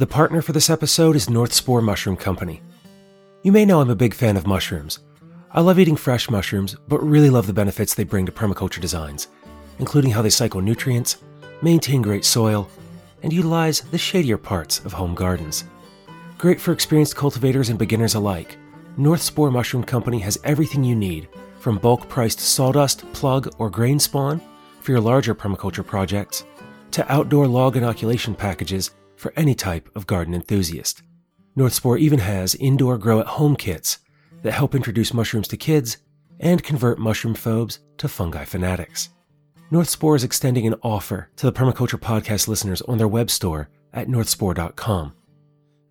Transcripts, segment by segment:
The partner for this episode is North Spore Mushroom Company. You may know I'm a big fan of mushrooms. I love eating fresh mushrooms, but really love the benefits they bring to permaculture designs, including how they cycle nutrients, maintain great soil, and utilize the shadier parts of home gardens. Great for experienced cultivators and beginners alike, North Spore Mushroom Company has everything you need from bulk priced sawdust, plug, or grain spawn for your larger permaculture projects to outdoor log inoculation packages for any type of garden enthusiast. Northspore even has indoor grow at home kits that help introduce mushrooms to kids and convert mushroom phobes to fungi fanatics. Northspore is extending an offer to the Permaculture Podcast listeners on their web store at northspore.com.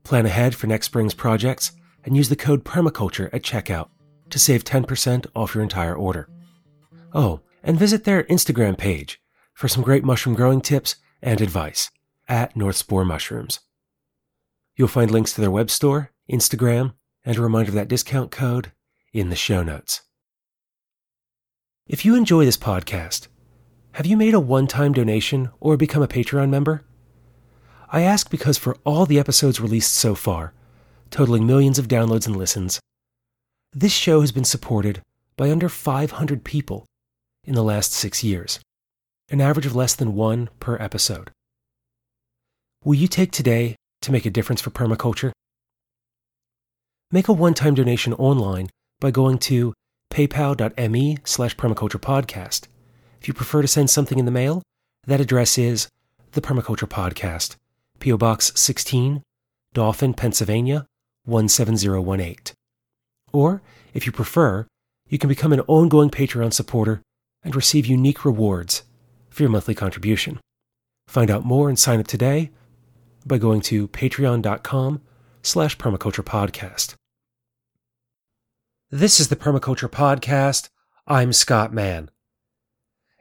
Plan ahead for next spring's projects and use the code permaculture at checkout to save 10% off your entire order. Oh, and visit their Instagram page for some great mushroom growing tips and advice at North Spore Mushrooms. You'll find links to their web store, Instagram, and a reminder of that discount code in the show notes. If you enjoy this podcast, have you made a one time donation or become a Patreon member? I ask because for all the episodes released so far, totaling millions of downloads and listens, this show has been supported by under 500 people in the last six years, an average of less than one per episode. Will you take today to make a difference for permaculture? Make a one-time donation online by going to paypal.me slash permaculturepodcast. If you prefer to send something in the mail, that address is The Permaculture Podcast, P.O. Box 16, Dauphin, Pennsylvania 17018. Or, if you prefer, you can become an ongoing Patreon supporter and receive unique rewards for your monthly contribution. Find out more and sign up today by going to patreon.com slash permaculturepodcast. This is the Permaculture Podcast. I'm Scott Mann.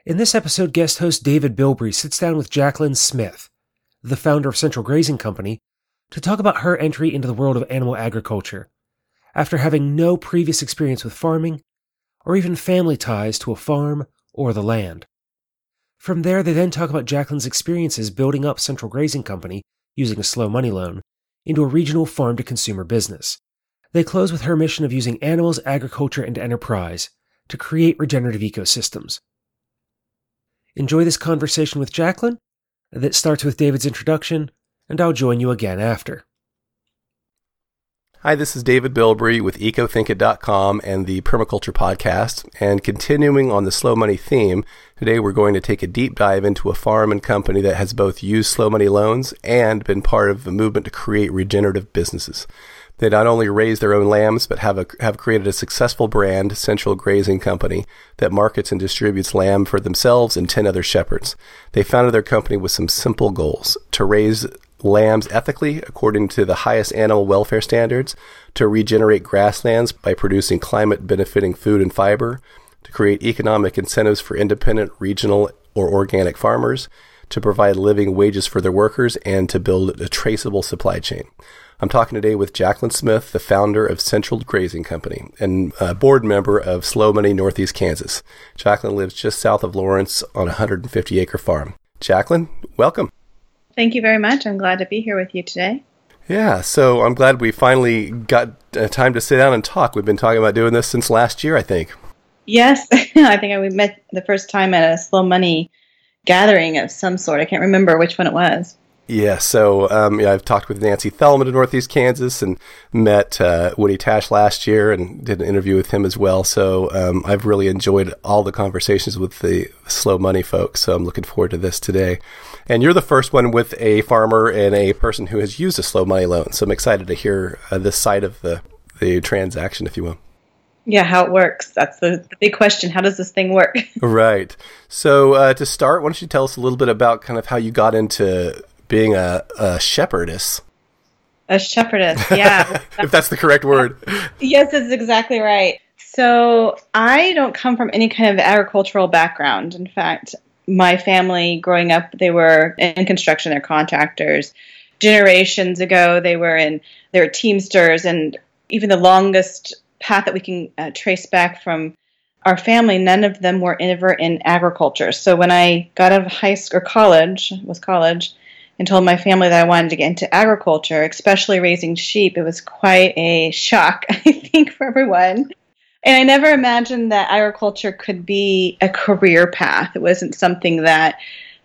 In this episode, guest host David Bilbrey sits down with Jacqueline Smith, the founder of Central Grazing Company, to talk about her entry into the world of animal agriculture after having no previous experience with farming or even family ties to a farm or the land. From there, they then talk about Jacqueline's experiences building up Central Grazing Company using a slow money loan, into a regional farm to consumer business. They close with her mission of using animals, agriculture, and enterprise to create regenerative ecosystems. Enjoy this conversation with Jacqueline that starts with David's introduction, and I'll join you again after. Hi, this is David Bilbrey with EcoThinkit.com and the Permaculture Podcast. And continuing on the slow money theme, today we're going to take a deep dive into a farm and company that has both used slow money loans and been part of the movement to create regenerative businesses. They not only raise their own lambs, but have, a, have created a successful brand, Central Grazing Company, that markets and distributes lamb for themselves and 10 other shepherds. They founded their company with some simple goals to raise lambs ethically according to the highest animal welfare standards, to regenerate grasslands by producing climate benefiting food and fiber, to create economic incentives for independent, regional, or organic farmers, to provide living wages for their workers, and to build a traceable supply chain. I'm talking today with Jacqueline Smith, the founder of Central Grazing Company and a board member of Slow Money Northeast Kansas. Jacqueline lives just south of Lawrence on a 150 acre farm. Jacqueline, welcome. Thank you very much. I'm glad to be here with you today. Yeah, so I'm glad we finally got uh, time to sit down and talk. We've been talking about doing this since last year, I think. Yes, I think we met the first time at a slow money gathering of some sort. I can't remember which one it was. Yeah, so um, yeah, I've talked with Nancy Thellman in Northeast Kansas and met uh, Woody Tasch last year and did an interview with him as well. So um, I've really enjoyed all the conversations with the slow money folks. So I'm looking forward to this today. And you're the first one with a farmer and a person who has used a slow money loan. So I'm excited to hear uh, this side of the, the transaction, if you will. Yeah, how it works. That's the, the big question. How does this thing work? right. So uh, to start, why don't you tell us a little bit about kind of how you got into being a, a shepherdess? A shepherdess, yeah. if that's the correct word. yes, that's exactly right. So I don't come from any kind of agricultural background. In fact, my family growing up, they were in construction, they're contractors. Generations ago, they were in, they were teamsters, and even the longest path that we can uh, trace back from our family, none of them were ever in agriculture. So when I got out of high school or college, was college, and told my family that I wanted to get into agriculture, especially raising sheep, it was quite a shock, I think, for everyone. And I never imagined that agriculture could be a career path. It wasn't something that,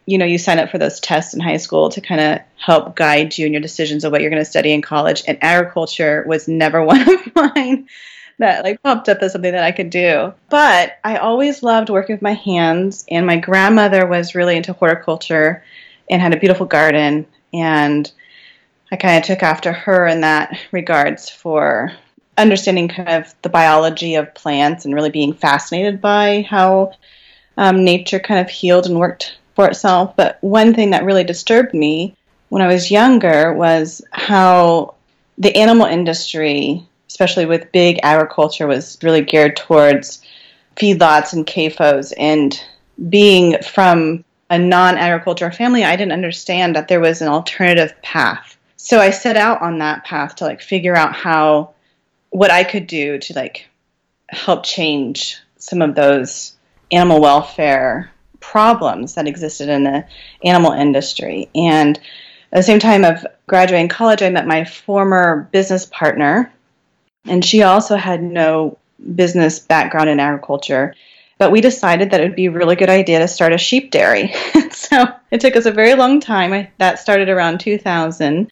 you know, you sign up for those tests in high school to kind of help guide you in your decisions of what you're going to study in college. And agriculture was never one of mine that like popped up as something that I could do. But I always loved working with my hands, and my grandmother was really into horticulture and had a beautiful garden. And I kind of took after her in that regards for understanding kind of the biology of plants and really being fascinated by how um, nature kind of healed and worked for itself. But one thing that really disturbed me when I was younger was how the animal industry, especially with big agriculture, was really geared towards feedlots and CAFOs. And being from a non agricultural family, I didn't understand that there was an alternative path. So I set out on that path to like figure out how what I could do to like help change some of those animal welfare problems that existed in the animal industry. And at the same time of graduating college, I met my former business partner, and she also had no business background in agriculture. But we decided that it would be a really good idea to start a sheep dairy. so it took us a very long time. that started around 2000.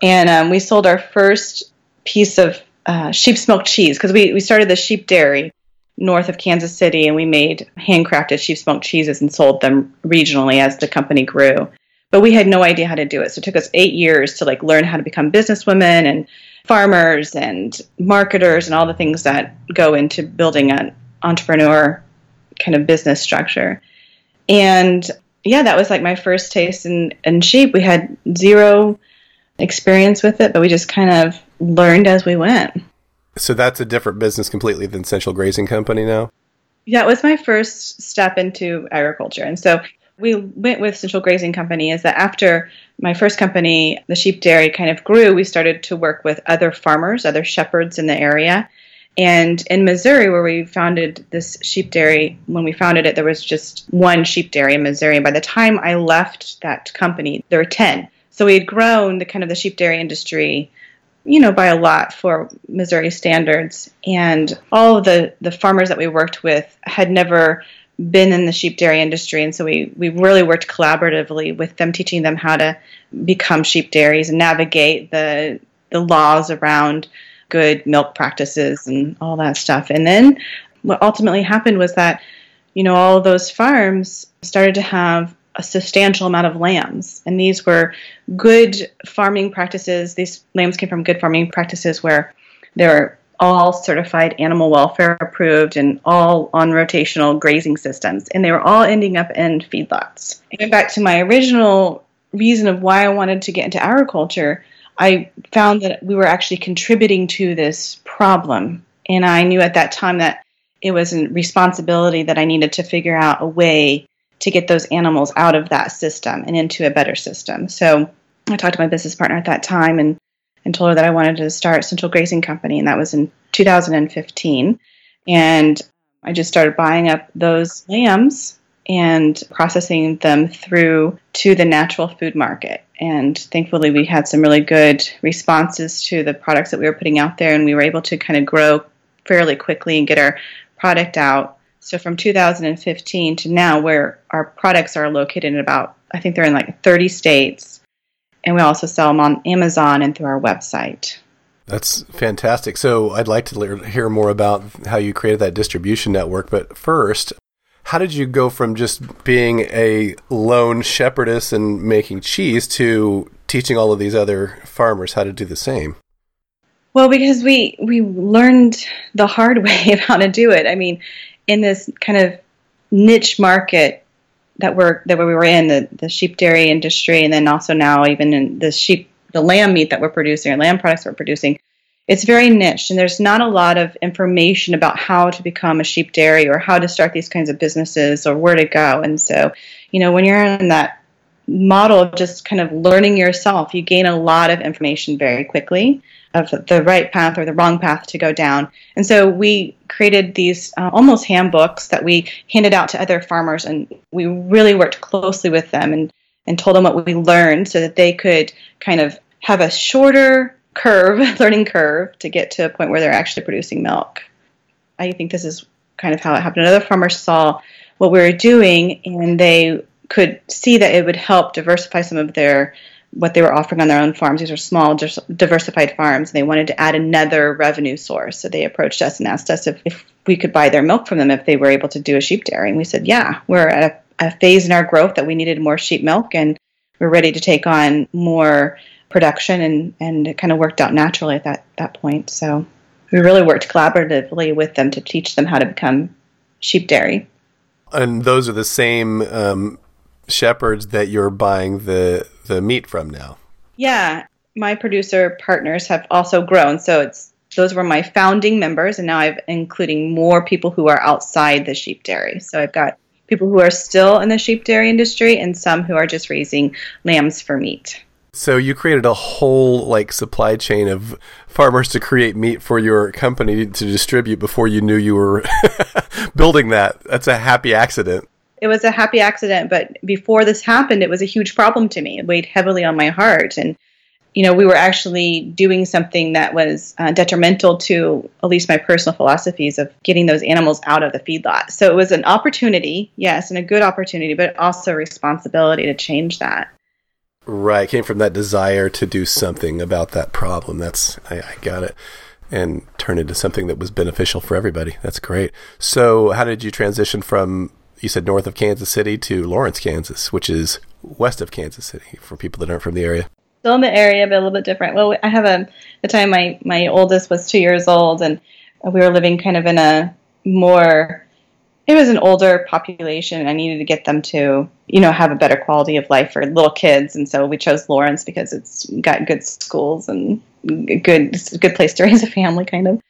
And um, we sold our first piece of uh, sheep smoked cheese because we, we started the sheep dairy north of Kansas City and we made handcrafted sheep smoked cheeses and sold them regionally as the company grew. But we had no idea how to do it. So it took us eight years to like learn how to become businesswomen and farmers and marketers and all the things that go into building an entrepreneur kind of business structure. And yeah, that was like my first taste in, in sheep. We had zero experience with it, but we just kind of learned as we went. So that's a different business completely than Central Grazing Company now? Yeah, it was my first step into agriculture. And so we went with Central Grazing Company is that after my first company, the sheep dairy kind of grew, we started to work with other farmers, other shepherds in the area. And in Missouri, where we founded this sheep dairy, when we founded it, there was just one sheep dairy in Missouri. And by the time I left that company, there were 10. So we had grown the kind of the sheep dairy industry you know, by a lot for Missouri standards. And all of the, the farmers that we worked with had never been in the sheep dairy industry. And so we, we really worked collaboratively with them, teaching them how to become sheep dairies and navigate the, the laws around good milk practices and all that stuff. And then what ultimately happened was that, you know, all those farms started to have a substantial amount of lambs. And these were good farming practices. These lambs came from good farming practices where they were all certified animal welfare approved and all on rotational grazing systems. And they were all ending up in feedlots. Going back to my original reason of why I wanted to get into agriculture, I found that we were actually contributing to this problem. And I knew at that time that it was a responsibility that I needed to figure out a way to get those animals out of that system and into a better system. So I talked to my business partner at that time and, and told her that I wanted to start Central Grazing Company, and that was in 2015. And I just started buying up those lambs and processing them through to the natural food market. And thankfully, we had some really good responses to the products that we were putting out there, and we were able to kind of grow fairly quickly and get our product out so from 2015 to now, where our products are located in about, I think they're in like 30 states, and we also sell them on Amazon and through our website. That's fantastic. So I'd like to hear more about how you created that distribution network. But first, how did you go from just being a lone shepherdess and making cheese to teaching all of these other farmers how to do the same? Well, because we we learned the hard way of how to do it. I mean, in this kind of niche market that we're that we were in the the sheep dairy industry, and then also now even in the sheep the lamb meat that we're producing or lamb products we're producing. It's very niche, and there's not a lot of information about how to become a sheep dairy or how to start these kinds of businesses or where to go. And so, you know, when you're in that model of just kind of learning yourself, you gain a lot of information very quickly of the right path or the wrong path to go down. And so we created these uh, almost handbooks that we handed out to other farmers, and we really worked closely with them and and told them what we learned so that they could kind of have a shorter curve, learning curve, to get to a point where they're actually producing milk. I think this is kind of how it happened. Another farmer saw what we were doing and they could see that it would help diversify some of their what they were offering on their own farms. These are small, diversified farms, and they wanted to add another revenue source. So they approached us and asked us if, if we could buy their milk from them if they were able to do a sheep dairy. And we said, yeah, we're at a, a phase in our growth that we needed more sheep milk, and we're ready to take on more production, and, and it kind of worked out naturally at that, that point. So we really worked collaboratively with them to teach them how to become sheep dairy. And those are the same um, shepherds that you're buying the the meat from now. Yeah, my producer partners have also grown, so it's those were my founding members, and now I've including more people who are outside the sheep dairy. So I've got people who are still in the sheep dairy industry, and some who are just raising lambs for meat. So you created a whole like supply chain of farmers to create meat for your company to distribute before you knew you were building that. That's a happy accident it was a happy accident, but before this happened, it was a huge problem to me. It weighed heavily on my heart. And, you know, we were actually doing something that was uh, detrimental to at least my personal philosophies of getting those animals out of the feedlot. So it was an opportunity, yes, and a good opportunity, but also responsibility to change that. Right. Came from that desire to do something about that problem. That's, I, I got it and turn into something that was beneficial for everybody. That's great. So, how did you transition from you said north of Kansas City to Lawrence, Kansas, which is west of Kansas City for people that aren't from the area. Still in the area, but a little bit different. Well, I have a the time my my oldest was two years old, and we were living kind of in a more it was an older population I needed to get them to, you know, have a better quality of life for little kids. And so we chose Lawrence because it's got good schools and good, good place to raise a family kind of.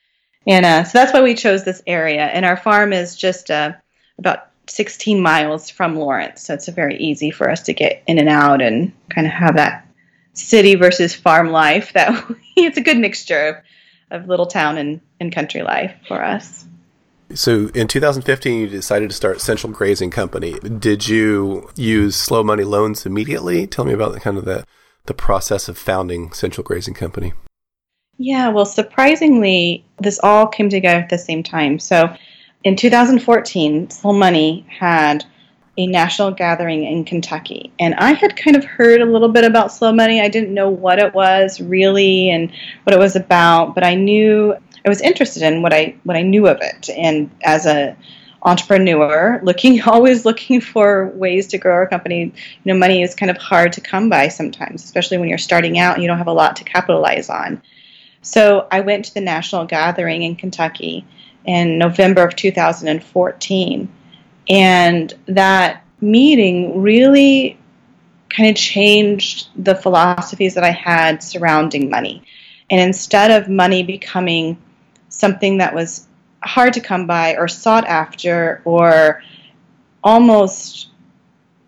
And uh, so that's why we chose this area. And our farm is just uh, about 16 miles from Lawrence, so it's very easy for us to get in and out and kind of have that city versus farm life. That it's a good mixture of, of little town and, and country life for us. So in 2015, you decided to start Central Grazing Company. Did you use slow money loans immediately? Tell me about the, kind of the the process of founding Central Grazing Company. Yeah, well, surprisingly, this all came together at the same time. So in 2014, Slow Money had a national gathering in Kentucky. And I had kind of heard a little bit about Slow Money. I didn't know what it was really and what it was about, but I knew I was interested in what I what I knew of it. And as a entrepreneur, looking always looking for ways to grow our company, you know, money is kind of hard to come by sometimes, especially when you're starting out and you don't have a lot to capitalize on. So I went to the national gathering in Kentucky in November of 2014. And that meeting really kind of changed the philosophies that I had surrounding money. And instead of money becoming something that was hard to come by or sought after or almost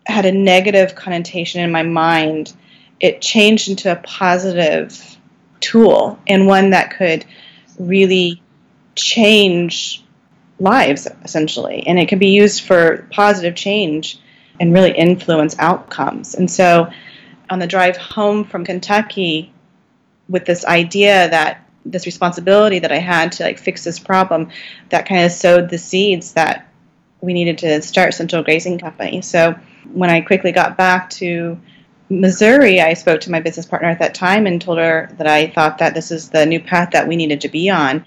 had a negative connotation in my mind, it changed into a positive tool and one that could really change lives essentially. And it can be used for positive change and really influence outcomes. And so on the drive home from kentucky with this idea that this responsibility that i had to like fix this problem that kind of sowed the seeds that we needed to start central grazing company so when i quickly got back to missouri i spoke to my business partner at that time and told her that i thought that this is the new path that we needed to be on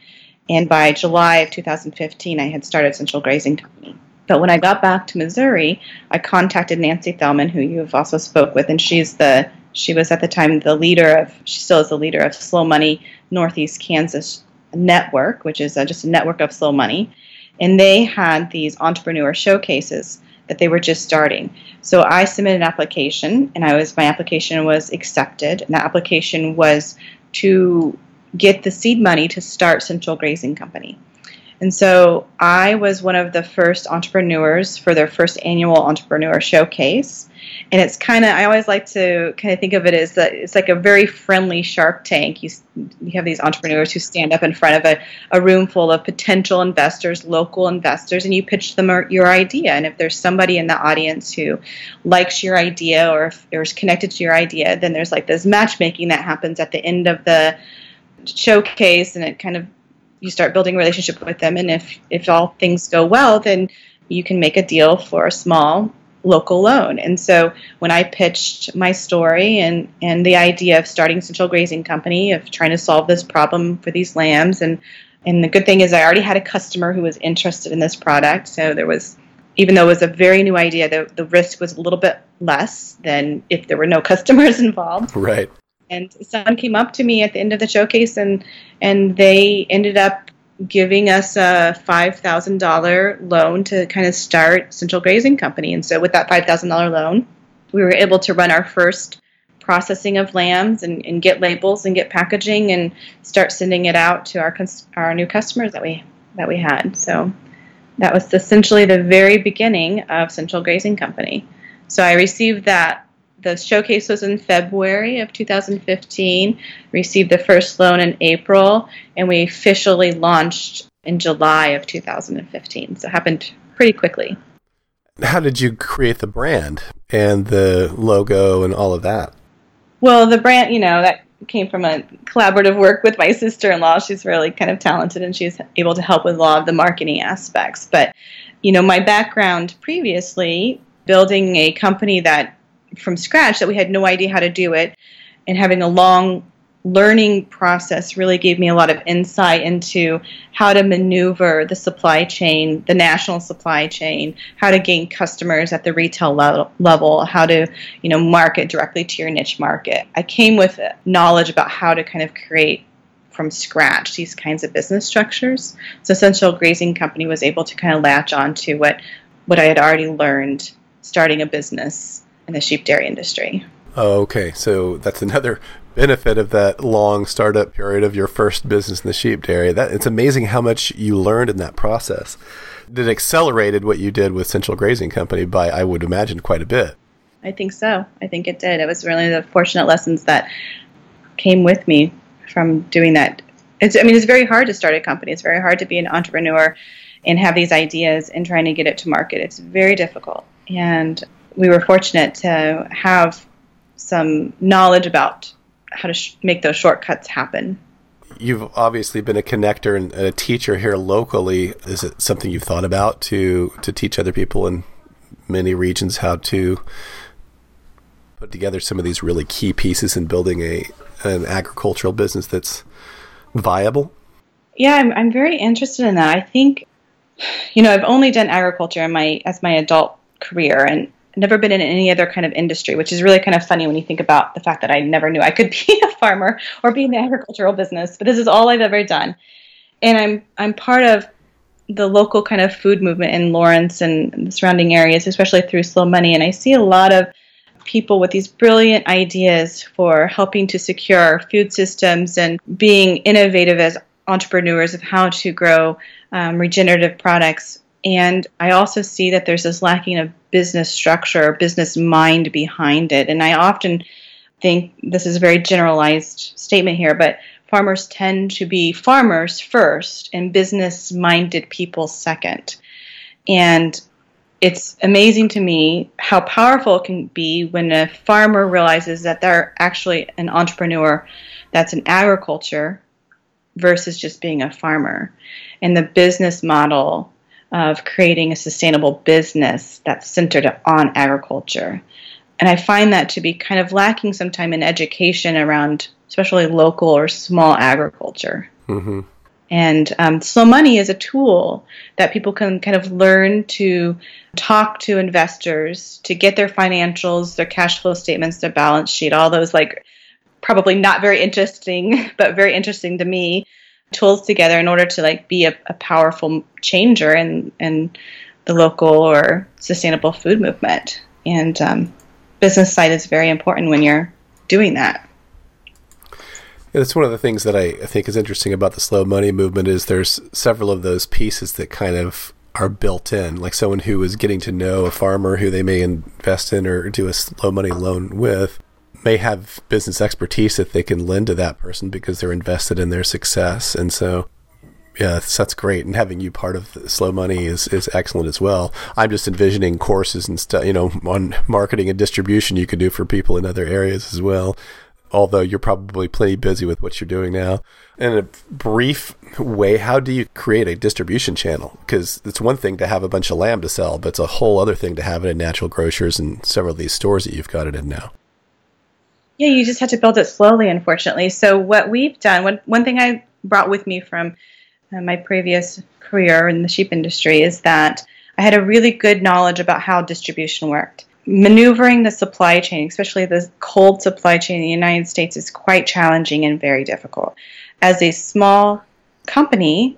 and by July of 2015, I had started Central Grazing Company. But when I got back to Missouri, I contacted Nancy Thellman, who you've also spoke with, and she's the she was at the time the leader of she still is the leader of Slow Money Northeast Kansas Network, which is uh, just a network of slow money, and they had these entrepreneur showcases that they were just starting. So I submitted an application, and I was my application was accepted. And the application was to get the seed money to start Central Grazing Company. And so I was one of the first entrepreneurs for their first annual entrepreneur showcase. And it's kind of, I always like to kind of think of it as that it's like a very friendly Shark Tank. You, you have these entrepreneurs who stand up in front of a, a room full of potential investors, local investors, and you pitch them your idea. And if there's somebody in the audience who likes your idea or, if, is connected to your idea, then there's like this matchmaking that happens at the end of the showcase and it kind of you start building a relationship with them and if if all things go well then you can make a deal for a small local loan. And so when i pitched my story and and the idea of starting central grazing company of trying to solve this problem for these lambs and and the good thing is i already had a customer who was interested in this product so there was even though it was a very new idea the, the risk was a little bit less than if there were no customers involved. Right and someone came up to me at the end of the showcase and and they ended up giving us a five thousand dollar loan to kind of start Central Grazing Company. And so with that five thousand dollar loan, we were able to run our first processing of lambs and, and get labels and get packaging and start sending it out to our our new customers that we that we had. So that was essentially the very beginning of Central Grazing Company. So I received that the showcase was in February of 2015, received the first loan in April, and we officially launched in July of 2015. So it happened pretty quickly. How did you create the brand and the logo and all of that? Well, the brand, you know, that came from a collaborative work with my sister-in-law. She's really kind of talented and she's able to help with a lot of the marketing aspects. But, you know, my background previously building a company that from scratch that we had no idea how to do it and having a long learning process really gave me a lot of insight into how to maneuver the supply chain, the national supply chain, how to gain customers at the retail level, how to, you know, market directly to your niche market. I came with knowledge about how to kind of create from scratch these kinds of business structures. So Central Grazing Company was able to kind of latch on to what what I had already learned starting a business in the sheep dairy industry. Oh, okay. So that's another benefit of that long startup period of your first business in the sheep dairy. That it's amazing how much you learned in that process. It accelerated what you did with Central Grazing Company by, I would imagine, quite a bit. I think so. I think it did. It was really the fortunate lessons that came with me from doing that. It's, I mean, it's very hard to start a company. It's very hard to be an entrepreneur and have these ideas and trying to get it to market. It's very difficult. And we were fortunate to have some knowledge about how to sh- make those shortcuts happen. You've obviously been a connector and a teacher here locally. Is it something you've thought about to to teach other people in many regions how to put together some of these really key pieces in building a an agricultural business that's viable? Yeah, I'm I'm very interested in that. I think you know, I've only done agriculture in my as my adult career and never been in any other kind of industry, which is really kind of funny when you think about the fact that I never knew I could be a farmer or be in the agricultural business. But this is all I've ever done, and I'm I'm part of the local kind of food movement in Lawrence and the surrounding areas, especially through Slow Money, and I see a lot of people with these brilliant ideas for helping to secure food systems and being innovative as entrepreneurs of how to grow um, regenerative products and I also see that there's this lacking of business structure, business mind behind it. And I often think this is a very generalized statement here, but farmers tend to be farmers first and business minded people second. And it's amazing to me how powerful it can be when a farmer realizes that they're actually an entrepreneur that's in agriculture versus just being a farmer. And the business model of creating a sustainable business that's centered on agriculture. And I find that to be kind of lacking sometime in education around, especially local or small agriculture. Mm-hmm. And um, Slow Money is a tool that people can kind of learn to talk to investors, to get their financials, their cash flow statements, their balance sheet, all those like probably not very interesting, but very interesting to me tools together in order to like be a, a powerful changer in in the local or sustainable food movement. And um, business side is very important when you're doing that. And It's one of the things that I, I think is interesting about the slow money movement is there's several of those pieces that kind of are built in, like someone who is getting to know a farmer who they may invest in or do a slow money loan with may have business expertise that they can lend to that person because they're invested in their success. And so, yeah, that's, great. And having you part of slow money is, is excellent as well. I'm just envisioning courses and stuff, you know, on marketing and distribution you could do for people in other areas as well although you're probably plenty busy with what you're doing now. In a brief way, how do you create a distribution channel? Because it's one thing to have a bunch of lamb to sell, but it's a whole other thing to have it in natural grocers and several of these stores that you've got it in now. Yeah, you just have to build it slowly, unfortunately. So what we've done, one, one thing I brought with me from uh, my previous career in the sheep industry is that I had a really good knowledge about how distribution worked maneuvering the supply chain, especially the cold supply chain in the United States, is quite challenging and very difficult. As a small company,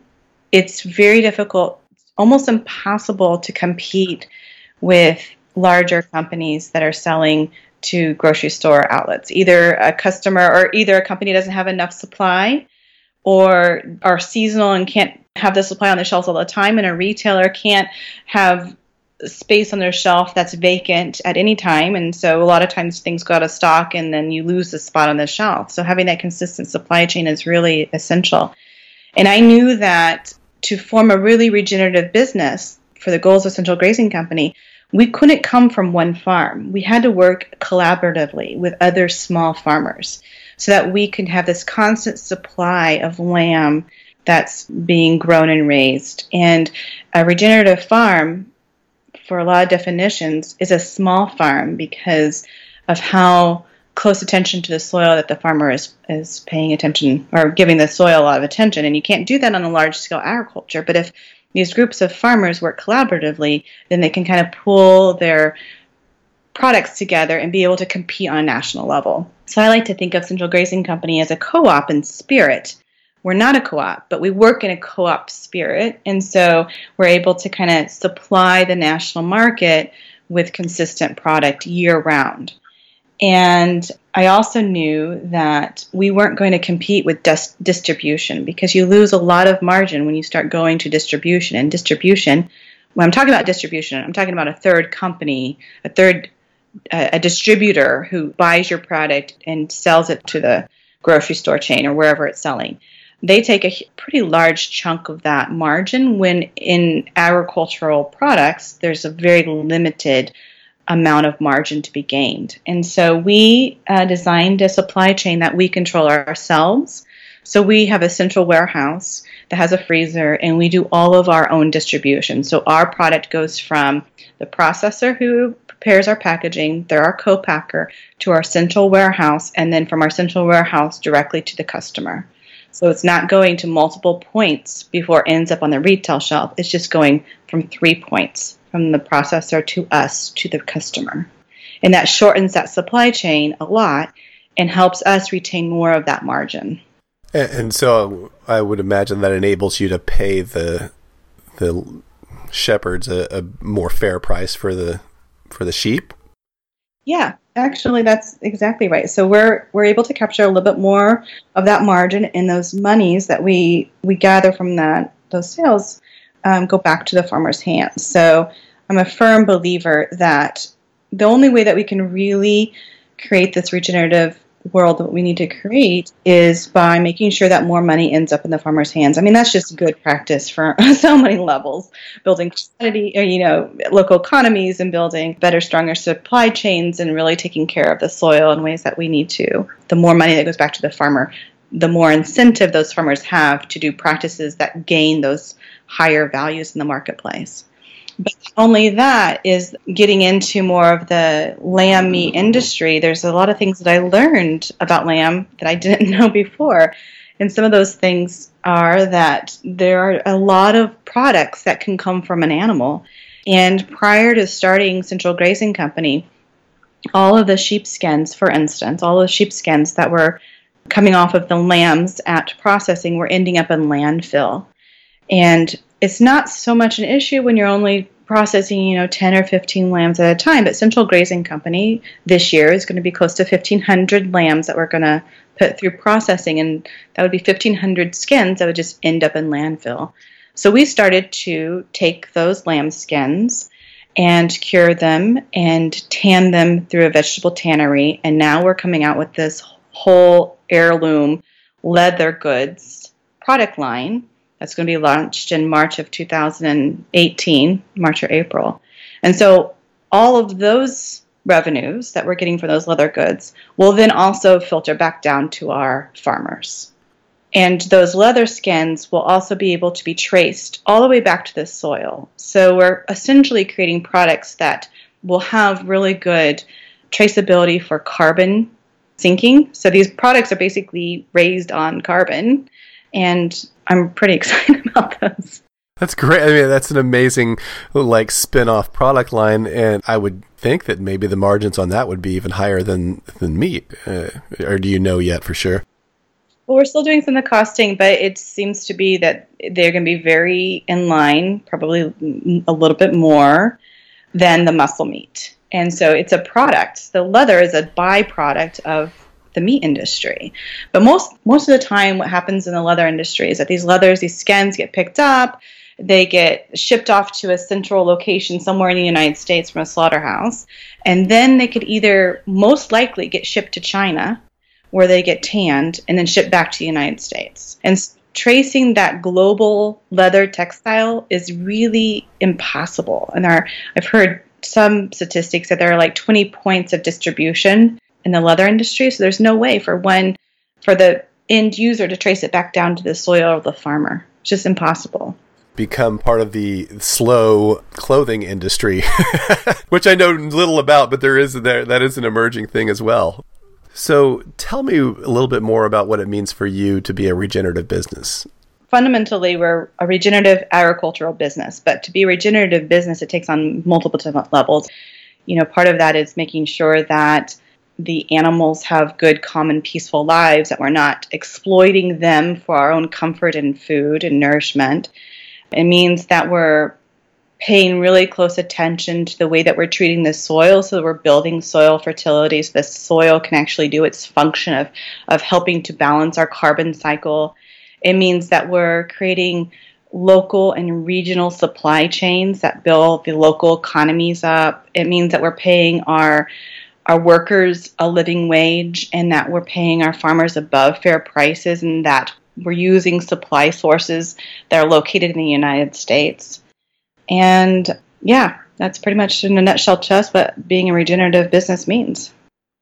it's very difficult, almost impossible to compete with larger companies that are selling to grocery store outlets. Either a customer or either a company doesn't have enough supply or are seasonal and can't have the supply on the shelves all the time, and a retailer can't have space on their shelf that's vacant at any time and so a lot of times things go out of stock and then you lose the spot on the shelf so having that consistent supply chain is really essential and i knew that to form a really regenerative business for the goals of central grazing company we couldn't come from one farm we had to work collaboratively with other small farmers so that we could have this constant supply of lamb that's being grown and raised and a regenerative farm for a lot of definitions, is a small farm because of how close attention to the soil that the farmer is, is paying attention or giving the soil a lot of attention. And you can't do that on a large scale agriculture. But if these groups of farmers work collaboratively, then they can kind of pull their products together and be able to compete on a national level. So I like to think of Central Grazing Company as a co op in spirit we're not a co-op, but we work in a co-op spirit, and so we're able to kind of supply the national market with consistent product year round. And I also knew that we weren't going to compete with dis- distribution because you lose a lot of margin when you start going to distribution. And distribution, when I'm talking about distribution, I'm talking about a third company, a third uh, a distributor who buys your product and sells it to the grocery store chain or wherever it's selling they take a pretty large chunk of that margin when in agricultural products there's a very limited amount of margin to be gained. And so we uh, designed a supply chain that we control ourselves. So we have a central warehouse that has a freezer and we do all of our own distribution. So our product goes from the processor who prepares our packaging, they're our co-packer, to our central warehouse and then from our central warehouse directly to the customer. So it's not going to multiple points before it ends up on the retail shelf. It's just going from three points from the processor to us to the customer. And that shortens that supply chain a lot and helps us retain more of that margin. And so I would imagine that enables you to pay the the shepherds a, a more fair price for the for the sheep. Yeah, Actually, that's exactly right. So we're we're able to capture a little bit more of that margin, and those monies that we we gather from that those sales um, go back to the farmer's hands. So I'm a firm believer that the only way that we can really create this regenerative world that we need to create is by making sure that more money ends up in the farmer's hands. I mean, that's just good practice for so many levels, building quantity, or, you know, local economies and building better, stronger supply chains and really taking care of the soil in ways that we need to. The more money that goes back to the farmer, the more incentive those farmers have to do practices that gain those higher values in the marketplace. But only that is getting into more of the lamb meat industry. There's a lot of things that I learned about lamb that I didn't know before. And some of those things are that there are a lot of products that can come from an animal. And prior to starting Central Grazing Company, all of the sheepskins, for instance, all the sheepskins that were coming off of the lambs at processing were ending up in landfill. And it's not so much an issue when you're only processing, you know, 10 or 15 lambs at a time. But Central Grazing Company this year is going to be close to 1,500 lambs that we're going to put through processing, and that would be 1,500 skins that would just end up in landfill. So we started to take those lamb skins and cure them and tan them through a vegetable tannery. And now we're coming out with this whole heirloom leather goods product line that's going to be launched in March of 2018, March or April. And so all of those revenues that we're getting for those leather goods will then also filter back down to our farmers. And those leather skins will also be able to be traced all the way back to the soil. So we're essentially creating products that will have really good traceability for carbon sinking. So these products are basically raised on carbon, and I'm pretty excited about those. That's great. I mean, that's an amazing like spin-off product line, and I would think that maybe the margins on that would be even higher than than meat. Uh, or do you know yet for sure? Well, we're still doing some of the costing, but it seems to be that they're going to be very in line, probably a little bit more than the muscle meat. And so it's a product. The leather is a byproduct of the meat industry. But most most of the time what happens in the leather industry is that these leathers, these skins get picked up, they get shipped off to a central location somewhere in the United States from a slaughterhouse, and then they could either most likely get shipped to China where they get tanned and then shipped back to the United States. And tracing that global leather textile is really impossible. And our, I've heard some statistics that there are like 20 points of distribution in the leather industry. So there's no way for one, for the end user to trace it back down to the soil of the farmer. It's just impossible become part of the slow clothing industry, which I know little about, but there is there that is an emerging thing as well. So tell me a little bit more about what it means for you to be a regenerative business. Fundamentally, we're a regenerative agricultural business, but to be a regenerative business, it takes on multiple different levels. You know, part of that is making sure that the animals have good, common, peaceful lives, that we're not exploiting them for our own comfort and food and nourishment. It means that we're paying really close attention to the way that we're treating the soil so that we're building soil fertility so the soil can actually do its function of, of helping to balance our carbon cycle. It means that we're creating local and regional supply chains that build the local economies up. It means that we're paying our our workers a living wage and that we're paying our farmers above fair prices and that we're using supply sources that are located in the United States. And yeah, that's pretty much in a nutshell just what being a regenerative business means.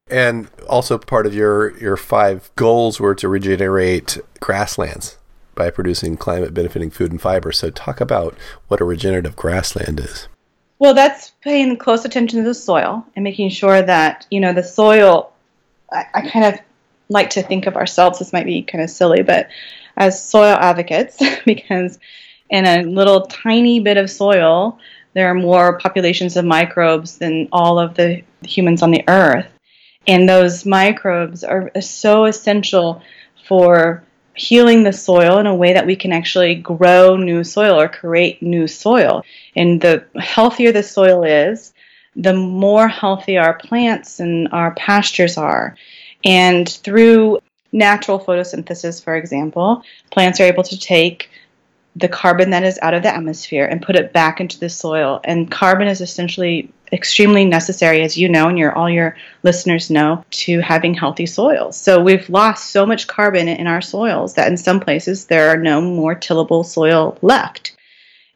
And also part of your your five goals were to regenerate grasslands by producing climate benefiting food and fiber. So talk about what a regenerative grassland is. Well, that's paying close attention to the soil and making sure that, you know, the soil I, I kind of like to think of ourselves, this might be kind of silly, but as soil advocates, because in a little tiny bit of soil, there are more populations of microbes than all of the humans on the earth. And those microbes are so essential for healing the soil in a way that we can actually grow new soil or create new soil. And the healthier the soil is, the more healthy our plants and our pastures are. And through natural photosynthesis, for example, plants are able to take the carbon that is out of the atmosphere and put it back into the soil. And carbon is essentially extremely necessary, as you know, and your all your listeners know, to having healthy soils. So we've lost so much carbon in our soils that in some places there are no more tillable soil left.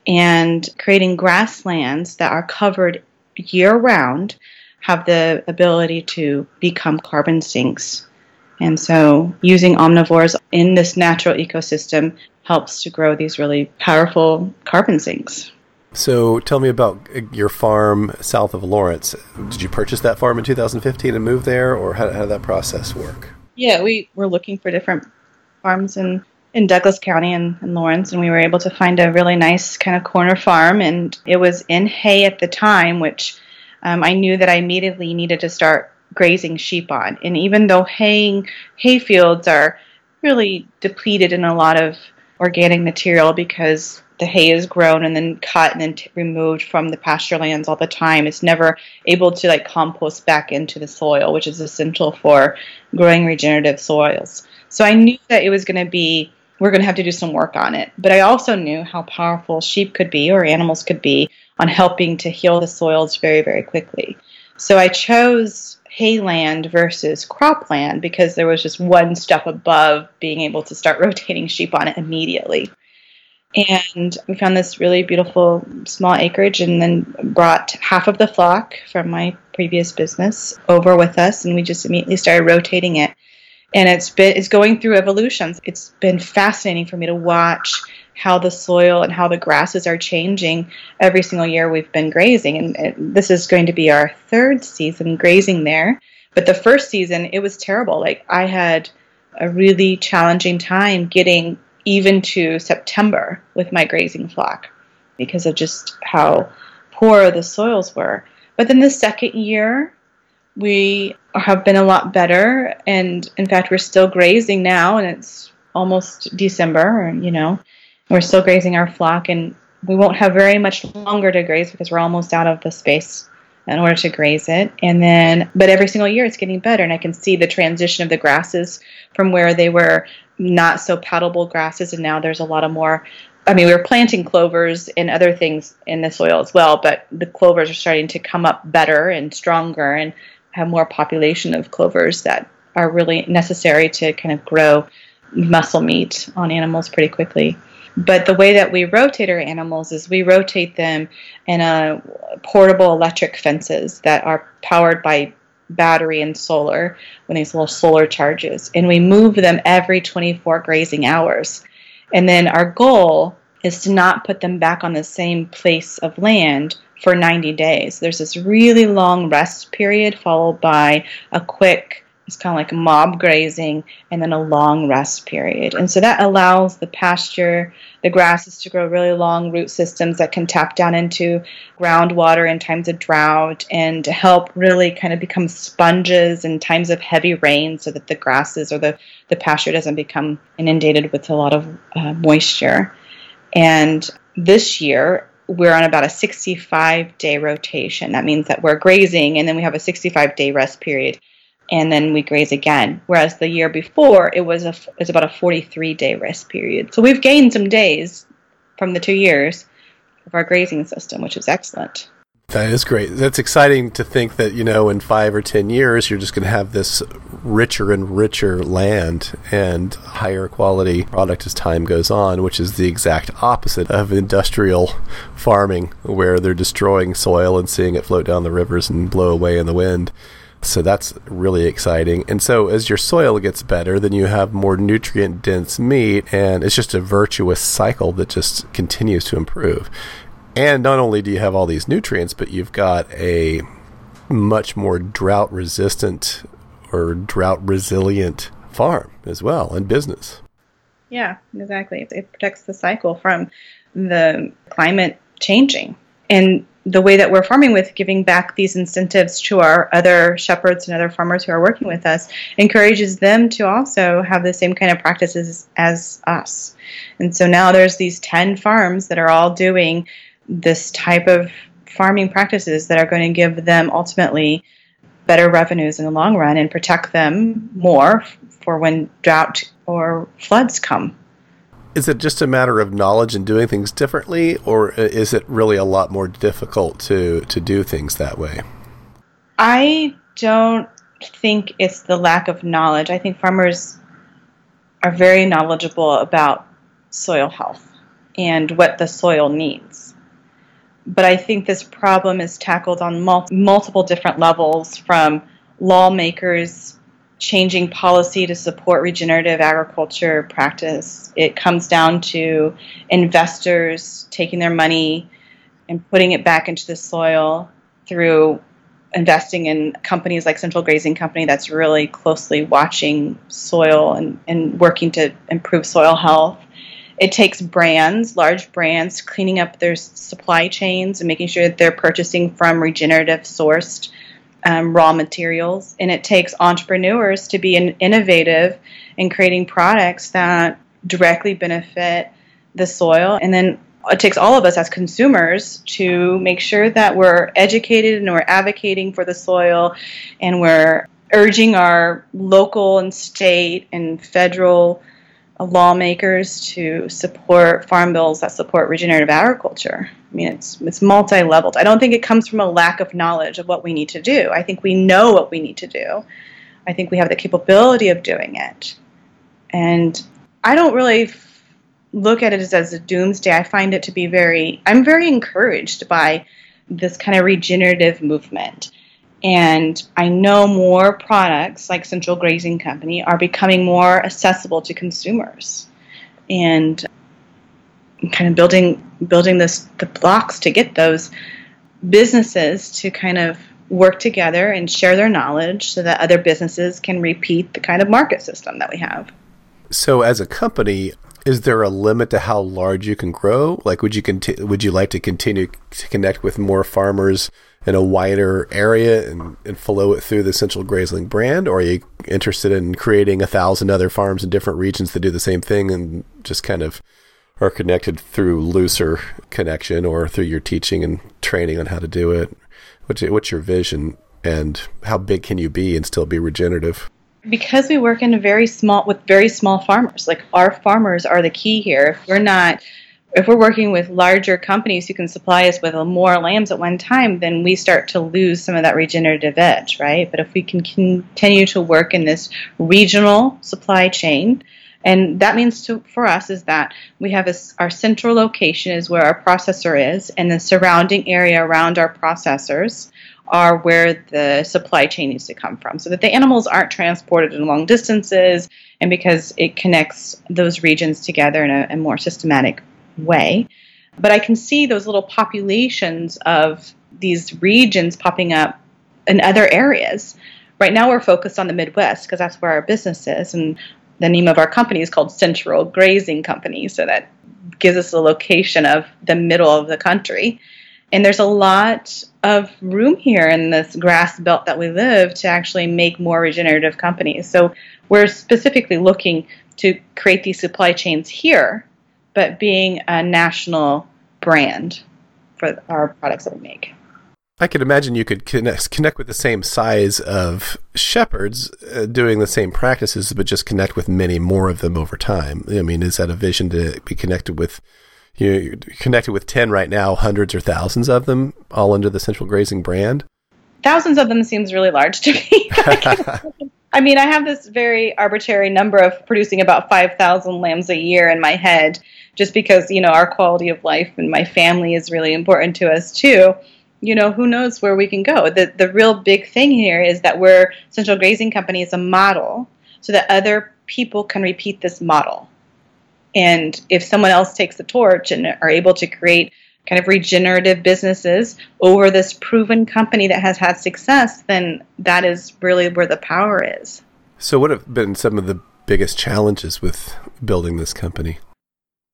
And creating grasslands that are covered year round have the ability to become carbon sinks. And so using omnivores in this natural ecosystem helps to grow these really powerful carbon sinks. So tell me about your farm south of Lawrence. Did you purchase that farm in 2015 and move there, or how, how did that process work? Yeah, we were looking for different farms in, in Douglas County and, and Lawrence, and we were able to find a really nice kind of corner farm. And it was in hay at the time, which um, I knew that I immediately needed to start grazing sheep on. And even though haying hay fields are really depleted in a lot of organic material because the hay is grown and then cut and then t- removed from the pasture lands all the time. It's never able to like compost back into the soil, which is essential for growing regenerative soils. So I knew that it was going to be we're going to have to do some work on it. But I also knew how powerful sheep could be or animals could be on helping to heal the soils very very quickly. So I chose hayland versus cropland because there was just one step above being able to start rotating sheep on it immediately. And we found this really beautiful small acreage and then brought half of the flock from my previous business over with us and we just immediately started rotating it. And it's been it's going through evolutions. It's been fascinating for me to watch how the soil and how the grasses are changing every single year we've been grazing. And, and this is going to be our third season grazing there. But the first season, it was terrible. Like I had a really challenging time getting even to September with my grazing flock because of just how poor the soils were. But then the second year, we have been a lot better. And in fact, we're still grazing now, and it's almost December, you know, we're still grazing our flock, and we won't have very much longer to graze because we're almost out of the space in order to graze it. And then, but every single year it's getting better, and I can see the transition of the grasses from where they were not so palatable grasses, and now there's a lot of more. I mean, we were planting clovers and other things in the soil as well, but the clovers are starting to come up better and stronger and have more population of clovers that are really necessary to kind of grow muscle meat on animals pretty quickly. But the way that we rotate our animals is we rotate them in a portable electric fences that are powered by battery and solar when these little solar charges. And we move them every 24 grazing hours. And then our goal is to not put them back on the same place of land for 90 days. There's this really long rest period followed by a quick it's kind of like mob grazing and then a long rest period. And so that allows the pasture, the grasses to grow really long root systems that can tap down into groundwater in times of drought and to help really kind of become sponges in times of heavy rain so that the grasses or the, the pasture doesn't become inundated with a lot of uh, moisture. And this year, we're on about a 65 day rotation. That means that we're grazing and then we have a 65 day rest period and then we graze again. Whereas the year before, it was a it was about a 43 day rest period. So we've gained some days from the two years of our grazing system, which is excellent. That is great. That's exciting to think that, you know, in five or 10 years, you're just going to have this richer and richer land and higher quality product as time goes on, which is the exact opposite of industrial farming, where they're destroying soil and seeing it float down the rivers and blow away in the wind. So that's really exciting. And so as your soil gets better, then you have more nutrient dense meat, and it's just a virtuous cycle that just continues to improve. And not only do you have all these nutrients, but you've got a much more drought resistant or drought resilient farm as well and business. Yeah, exactly. It protects the cycle from the climate changing. And the way that we're farming with giving back these incentives to our other shepherds and other farmers who are working with us encourages them to also have the same kind of practices as us. And so now there's these 10 farms that are all doing this type of farming practices that are going to give them ultimately better revenues in the long run and protect them more for when drought or floods come is it just a matter of knowledge and doing things differently, or is it really a lot more difficult to to do things that way? I don't think it's the lack of knowledge. I think farmers are very knowledgeable about soil health and what the soil needs. But I think this problem is tackled on mul- multiple different levels from lawmakers changing policy to support regenerative agriculture practice. It comes down to investors taking their money and putting it back into the soil through investing in companies like Central Grazing Company that's really closely watching soil and, and working to improve soil health. It takes brands, large brands, cleaning up their supply chains and making sure that they're purchasing from regenerative sourced um, raw materials, and it takes entrepreneurs to be innovative in creating products that directly benefit the soil. And then it takes all of us as consumers to make sure that we're educated and we're advocating for the soil and we're urging our local and state and federal lawmakers to support farm bills that support regenerative agriculture. I mean, it's it's multi-leveled. I don't think it comes from a lack of knowledge of what we need to do. I think we know what we need to do. I think we have the capability of doing it. And I don't really look at it as, as a doomsday. I find it to be very I'm very encouraged by this kind of regenerative movement. And I know more products like Central Grazing Company are becoming more accessible to consumers. And kind of building building this the blocks to get those businesses to kind of work together and share their knowledge so that other businesses can repeat the kind of market system that we have. So as a company, is there a limit to how large you can grow? Like would you conti- would you like to continue to connect with more farmers in a wider area and, and flow it through the Central Grazing brand? Or are you interested in creating a thousand other farms in different regions that do the same thing and just kind of are connected through looser connection or through your teaching and training on how to do it? What's, what's your vision and how big can you be and still be regenerative? Because we work in a very small with very small farmers, like our farmers are the key here. If we're not if we're working with larger companies who can supply us with more lambs at one time, then we start to lose some of that regenerative edge, right? But if we can continue to work in this regional supply chain, and that means to, for us is that we have a, our central location is where our processor is, and the surrounding area around our processors are where the supply chain needs to come from, so that the animals aren't transported in long distances, and because it connects those regions together in a, a more systematic way. But I can see those little populations of these regions popping up in other areas. Right now, we're focused on the Midwest because that's where our business is. And the name of our company is called Central Grazing Company. So that gives us a location of the middle of the country. And there's a lot of room here in this grass belt that we live to actually make more regenerative companies. So we're specifically looking to create these supply chains here but being a national brand for our products that we make. I could imagine you could connect, connect with the same size of shepherds uh, doing the same practices, but just connect with many more of them over time. I mean, is that a vision to be connected with? You know, connected with ten right now, hundreds or thousands of them, all under the Central Grazing brand. Thousands of them seems really large to me. I mean, I have this very arbitrary number of producing about 5,000 lambs a year in my head, just because, you know, our quality of life and my family is really important to us too. You know, who knows where we can go? The, the real big thing here is that we're, Central Grazing Company is a model so that other people can repeat this model. And if someone else takes the torch and are able to create kind of regenerative businesses over this proven company that has had success, then that is really where the power is. So, what have been some of the biggest challenges with building this company?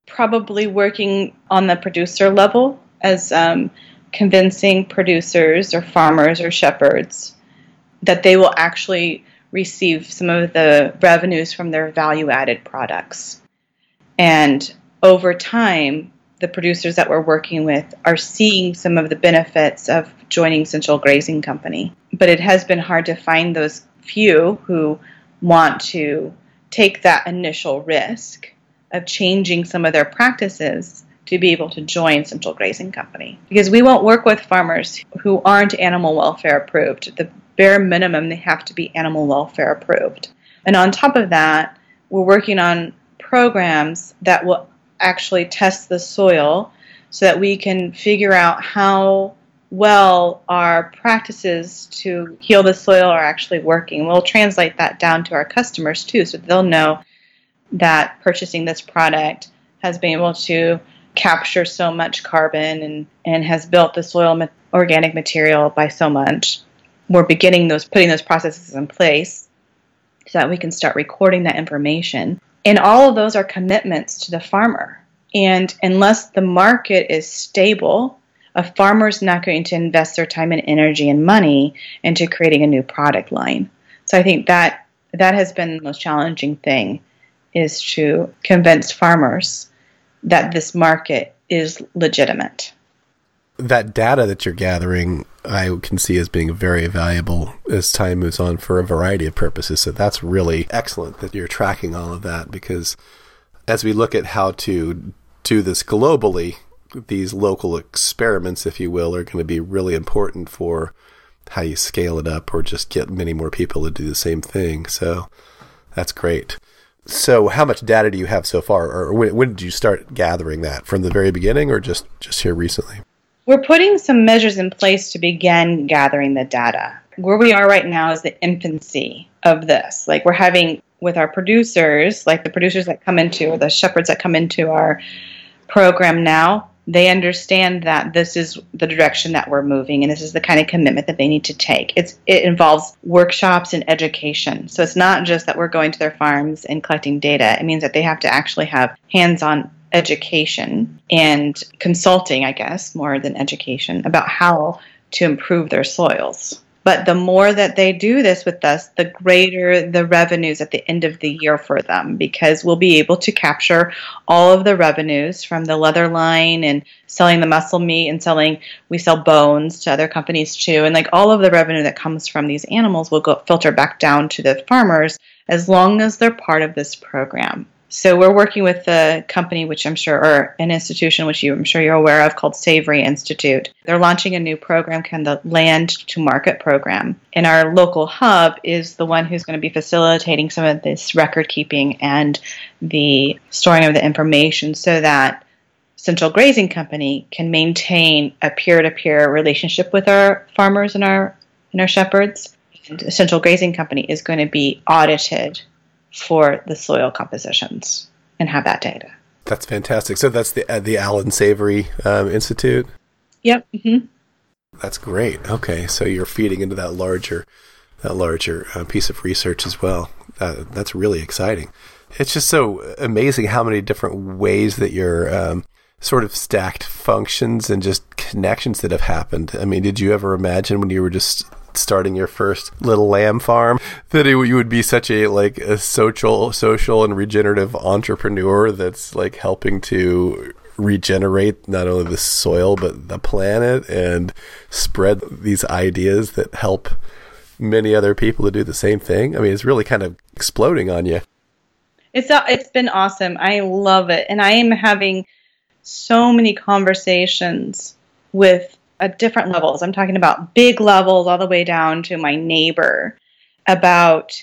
Probably working on the producer level as um, convincing producers or farmers or shepherds that they will actually receive some of the revenues from their value added products. And over time, the producers that we're working with are seeing some of the benefits of joining Central Grazing Company. But it has been hard to find those few who want to take that initial risk of changing some of their practices to be able to join Central Grazing Company. Because we won't work with farmers who aren't animal welfare approved. The bare minimum, they have to be animal welfare approved. And on top of that, we're working on programs that will actually test the soil so that we can figure out how well our practices to heal the soil are actually working. We'll translate that down to our customers too, so they'll know that purchasing this product has been able to capture so much carbon and, and has built the soil ma- organic material by so much. We're beginning those putting those processes in place so that we can start recording that information and all of those are commitments to the farmer. And unless the market is stable, a farmer is not going to invest their time and energy and money into creating a new product line. So I think that that has been the most challenging thing is to convince farmers that this market is legitimate. That data that you're gathering, I can see as being very valuable as time moves on for a variety of purposes. So that's really excellent that you're tracking all of that because as we look at how to do this globally, these local experiments, if you will, are going to be really important for how you scale it up or just get many more people to do the same thing. So that's great. So, how much data do you have so far, or when, when did you start gathering that? From the very beginning, or just just here recently? We're putting some measures in place to begin gathering the data. Where we are right now is the infancy of this. Like we're having with our producers, like the producers that come into or the shepherds that come into our program now, they understand that this is the direction that we're moving and this is the kind of commitment that they need to take. It's it involves workshops and education. So it's not just that we're going to their farms and collecting data. It means that they have to actually have hands-on education and consulting, I guess, more than education about how to improve their soils. But the more that they do this with us, the greater the revenues at the end of the year for them because we'll be able to capture all of the revenues from the leather line and selling the muscle meat and selling, we sell bones to other companies too. And like all of the revenue that comes from these animals will go filter back down to the farmers as long as they're part of this program. So we're working with a company, which I'm sure, or an institution which you, I'm sure you're aware of, called Savory Institute. They're launching a new program, of the Land to Market program. And our local hub is the one who's going to be facilitating some of this record keeping and the storing of the information, so that Central Grazing Company can maintain a peer-to-peer relationship with our farmers and our and our shepherds. And Central Grazing Company is going to be audited for the soil compositions and have that data. That's fantastic. So that's the uh, the Allan Savory um, Institute. Yep. Mm-hmm. That's great. Okay, so you're feeding into that larger that larger uh, piece of research as well. Uh, that's really exciting. It's just so amazing how many different ways that you're um, sort of stacked functions and just connections that have happened. I mean, did you ever imagine when you were just starting your first little lamb farm that it, you would be such a like a social social and regenerative entrepreneur that's like helping to regenerate not only the soil but the planet and spread these ideas that help many other people to do the same thing. I mean, it's really kind of exploding on you. It's uh, it's been awesome. I love it, and I am having so many conversations with at different levels. I'm talking about big levels all the way down to my neighbor about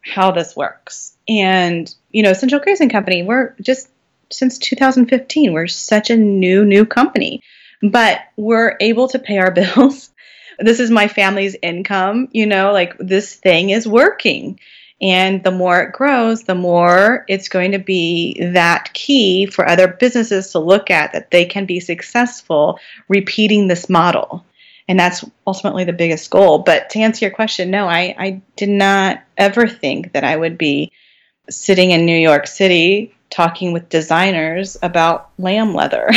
how this works. And, you know, Central Grazing Company, we're just since 2015, we're such a new, new company, but we're able to pay our bills. this is my family's income, you know, like this thing is working. And the more it grows, the more it's going to be that key for other businesses to look at that they can be successful repeating this model. And that's ultimately the biggest goal. But to answer your question, no, I, I did not ever think that I would be sitting in New York City talking with designers about lamb leather.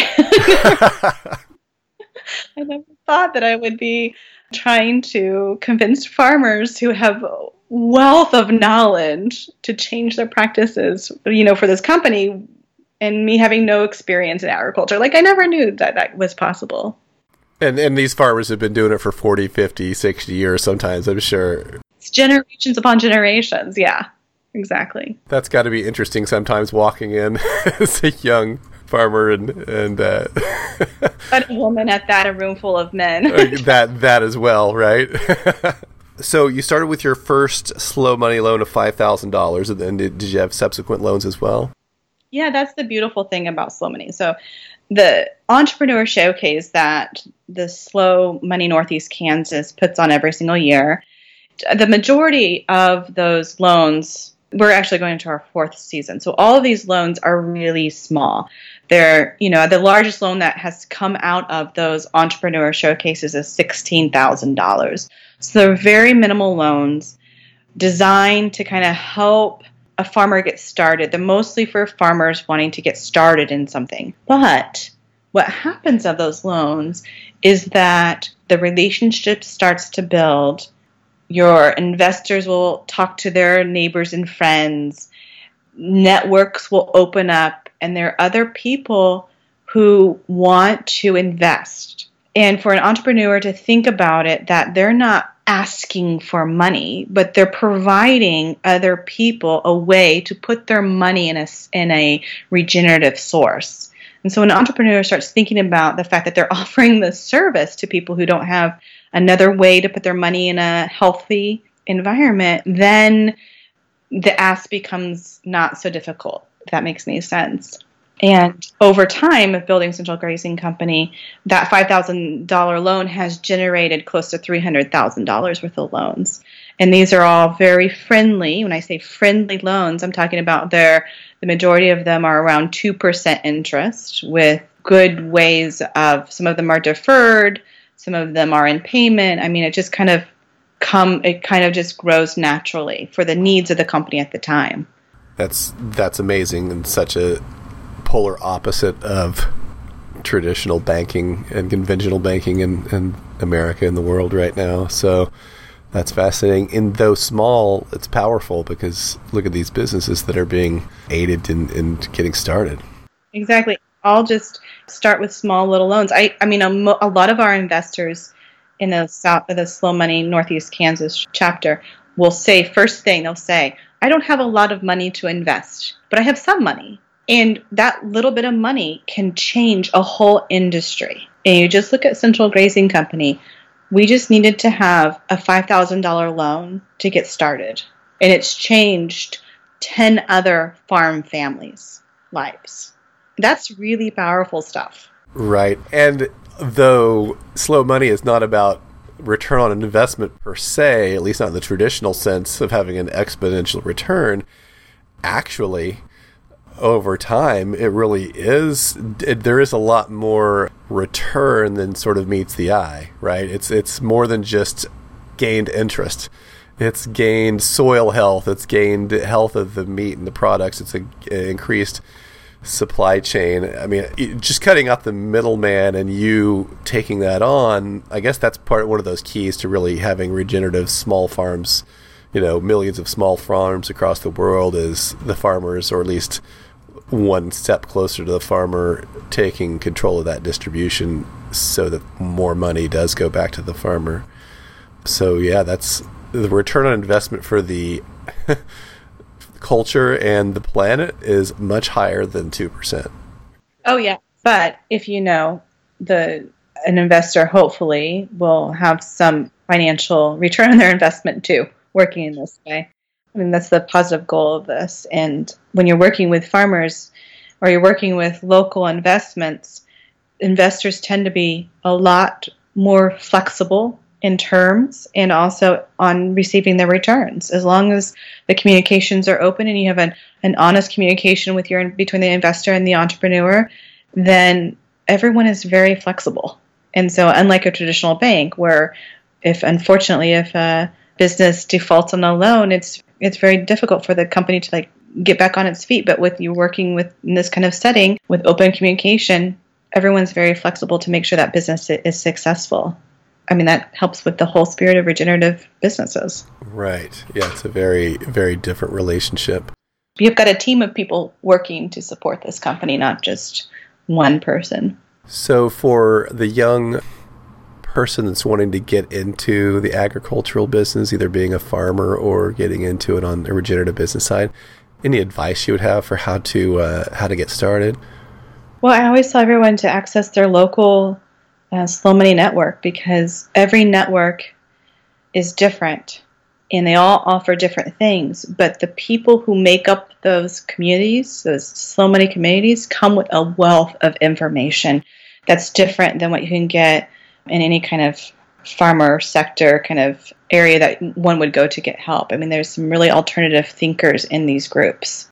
I never thought that I would be trying to convince farmers who have wealth of knowledge to change their practices, you know, for this company and me having no experience in agriculture. Like I never knew that that was possible. And and these farmers have been doing it for 40, 50, 60 years sometimes, I'm sure. It's generations upon generations. Yeah. Exactly. That's got to be interesting sometimes walking in as a young farmer and and uh, a woman at that a room full of men. that that as well, right? So you started with your first slow money loan of five thousand dollars, and then did, did you have subsequent loans as well? Yeah, that's the beautiful thing about slow money. So the entrepreneur showcase that the slow money northeast kansas puts on every single year the majority of those loans we're actually going into our fourth season so all of these loans are really small they're you know the largest loan that has come out of those entrepreneur showcases is $16000 so they're very minimal loans designed to kind of help a farmer get started. They're mostly for farmers wanting to get started in something. But what happens of those loans is that the relationship starts to build. Your investors will talk to their neighbors and friends. Networks will open up, and there are other people who want to invest. And for an entrepreneur to think about it that they're not asking for money, but they're providing other people a way to put their money in a, in a regenerative source. And so when an entrepreneur starts thinking about the fact that they're offering the service to people who don't have another way to put their money in a healthy environment, then the ask becomes not so difficult, if that makes any sense. And over time of building Central Grazing Company, that $5,000 loan has generated close to $300,000 worth of loans. And these are all very friendly. When I say friendly loans, I'm talking about their the majority of them are around 2% interest with good ways of some of them are deferred, some of them are in payment. I mean, it just kind of come it kind of just grows naturally for the needs of the company at the time. That's that's amazing and such a polar opposite of traditional banking and conventional banking in, in America and the world right now. So that's fascinating. And though small, it's powerful because look at these businesses that are being aided in, in getting started. Exactly. I'll just start with small little loans. I, I mean, a, a lot of our investors in the South, the Slow Money Northeast Kansas chapter will say first thing they'll say, "I don't have a lot of money to invest, but I have some money." And that little bit of money can change a whole industry. And you just look at Central Grazing Company. We just needed to have a $5,000 loan to get started. And it's changed 10 other farm families' lives. That's really powerful stuff. Right. And though slow money is not about return on investment per se, at least not in the traditional sense of having an exponential return, actually, over time, it really is. It, there is a lot more return than sort of meets the eye, right? It's it's more than just gained interest. It's gained soil health. It's gained health of the meat and the products. It's a, a increased supply chain. I mean, just cutting out the middleman and you taking that on. I guess that's part one of those keys to really having regenerative small farms. You know, millions of small farms across the world is the farmers, or at least one step closer to the farmer taking control of that distribution so that more money does go back to the farmer. So yeah, that's the return on investment for the culture and the planet is much higher than 2%. Oh yeah, but if you know the an investor hopefully will have some financial return on their investment too working in this way. I mean, that's the positive goal of this. And when you're working with farmers or you're working with local investments, investors tend to be a lot more flexible in terms and also on receiving their returns. As long as the communications are open and you have an, an honest communication with your between the investor and the entrepreneur, then everyone is very flexible. And so, unlike a traditional bank, where if unfortunately if a business defaults on a loan, it's it's very difficult for the company to like get back on its feet. But with you working with in this kind of setting with open communication, everyone's very flexible to make sure that business is successful. I mean, that helps with the whole spirit of regenerative businesses. Right. Yeah, it's a very, very different relationship. You've got a team of people working to support this company, not just one person. So, for the young person that's wanting to get into the agricultural business, either being a farmer or getting into it on the regenerative business side, any advice you would have for how to uh, how to get started? Well, I always tell everyone to access their local uh, Slow Money network because every network is different and they all offer different things. But the people who make up those communities, those Slow Money communities, come with a wealth of information that's different than what you can get in any kind of farmer sector kind of area that one would go to get help. I mean, there's some really alternative thinkers in these groups.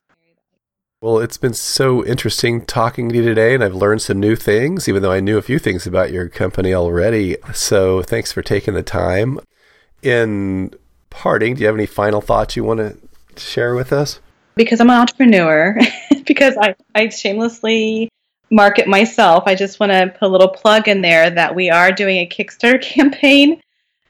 Well, it's been so interesting talking to you today, and I've learned some new things, even though I knew a few things about your company already. So thanks for taking the time. In parting, do you have any final thoughts you want to share with us? Because I'm an entrepreneur, because I, I shamelessly market myself, I just want to put a little plug in there that we are doing a Kickstarter campaign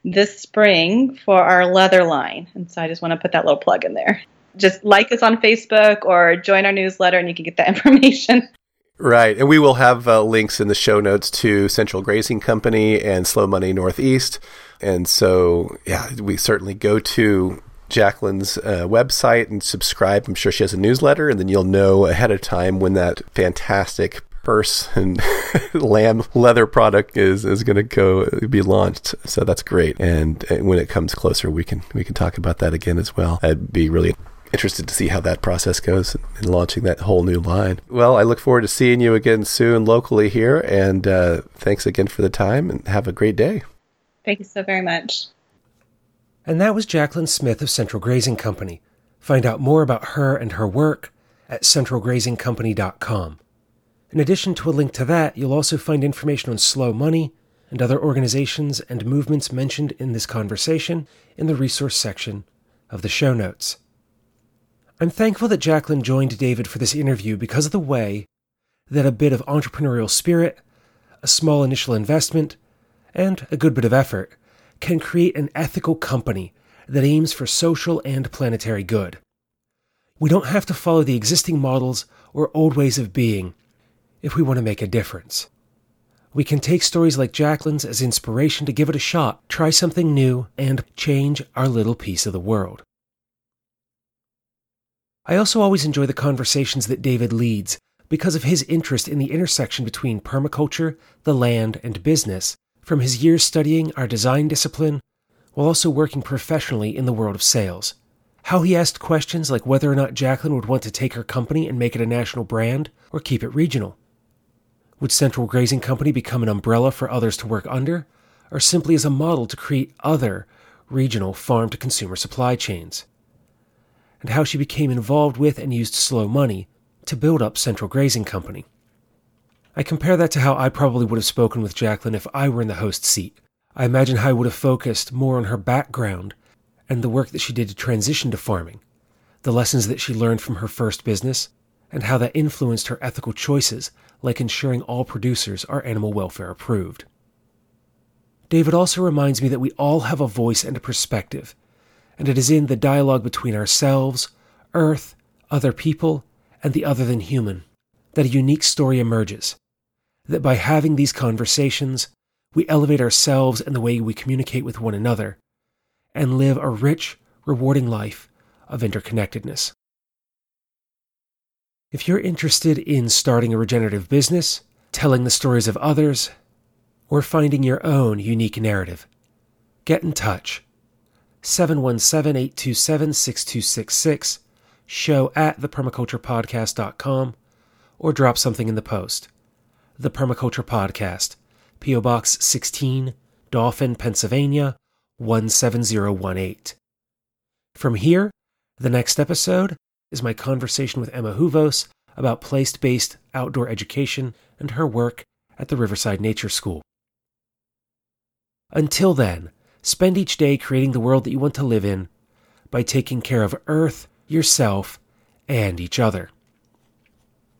this spring for our leather line. And so I just want to put that little plug in there. Just like us on Facebook or join our newsletter and you can get that information. Right. And we will have uh, links in the show notes to Central Grazing Company and Slow Money Northeast. And so, yeah, we certainly go to Jacqueline's uh, website and subscribe. I'm sure she has a newsletter, and then you'll know ahead of time when that fantastic purse and lamb leather product is is going to go be launched. So that's great. And, and when it comes closer, we can we can talk about that again as well. I'd be really interested to see how that process goes in launching that whole new line. Well, I look forward to seeing you again soon locally here, and uh, thanks again for the time, and have a great day. Thank you so very much. And that was Jacqueline Smith of Central Grazing Company. Find out more about her and her work at centralgrazingcompany.com. In addition to a link to that, you'll also find information on Slow Money and other organizations and movements mentioned in this conversation in the resource section of the show notes. I'm thankful that Jacqueline joined David for this interview because of the way that a bit of entrepreneurial spirit, a small initial investment, and a good bit of effort can create an ethical company that aims for social and planetary good. We don't have to follow the existing models or old ways of being if we want to make a difference. We can take stories like Jacqueline's as inspiration to give it a shot, try something new, and change our little piece of the world. I also always enjoy the conversations that David leads because of his interest in the intersection between permaculture, the land, and business, from his years studying our design discipline while also working professionally in the world of sales. How he asked questions like whether or not Jacqueline would want to take her company and make it a national brand or keep it regional. Would Central Grazing Company become an umbrella for others to work under, or simply as a model to create other regional farm to consumer supply chains? and how she became involved with and used slow money to build up Central Grazing Company. I compare that to how I probably would have spoken with Jacqueline if I were in the host seat. I imagine how I would have focused more on her background and the work that she did to transition to farming, the lessons that she learned from her first business, and how that influenced her ethical choices, like ensuring all producers are animal welfare approved. David also reminds me that we all have a voice and a perspective, and it is in the dialogue between ourselves, Earth, other people, and the other than human that a unique story emerges. That by having these conversations, we elevate ourselves and the way we communicate with one another, and live a rich, rewarding life of interconnectedness. If you're interested in starting a regenerative business, telling the stories of others, or finding your own unique narrative, get in touch 717 827 6266, show at thepermaculturepodcast.com, or drop something in the post. The Permaculture Podcast, P.O. Box 16, Dauphin, Pennsylvania 17018. From here, the next episode is my conversation with Emma Houvos about place based outdoor education and her work at the Riverside Nature School. Until then, Spend each day creating the world that you want to live in by taking care of Earth, yourself, and each other.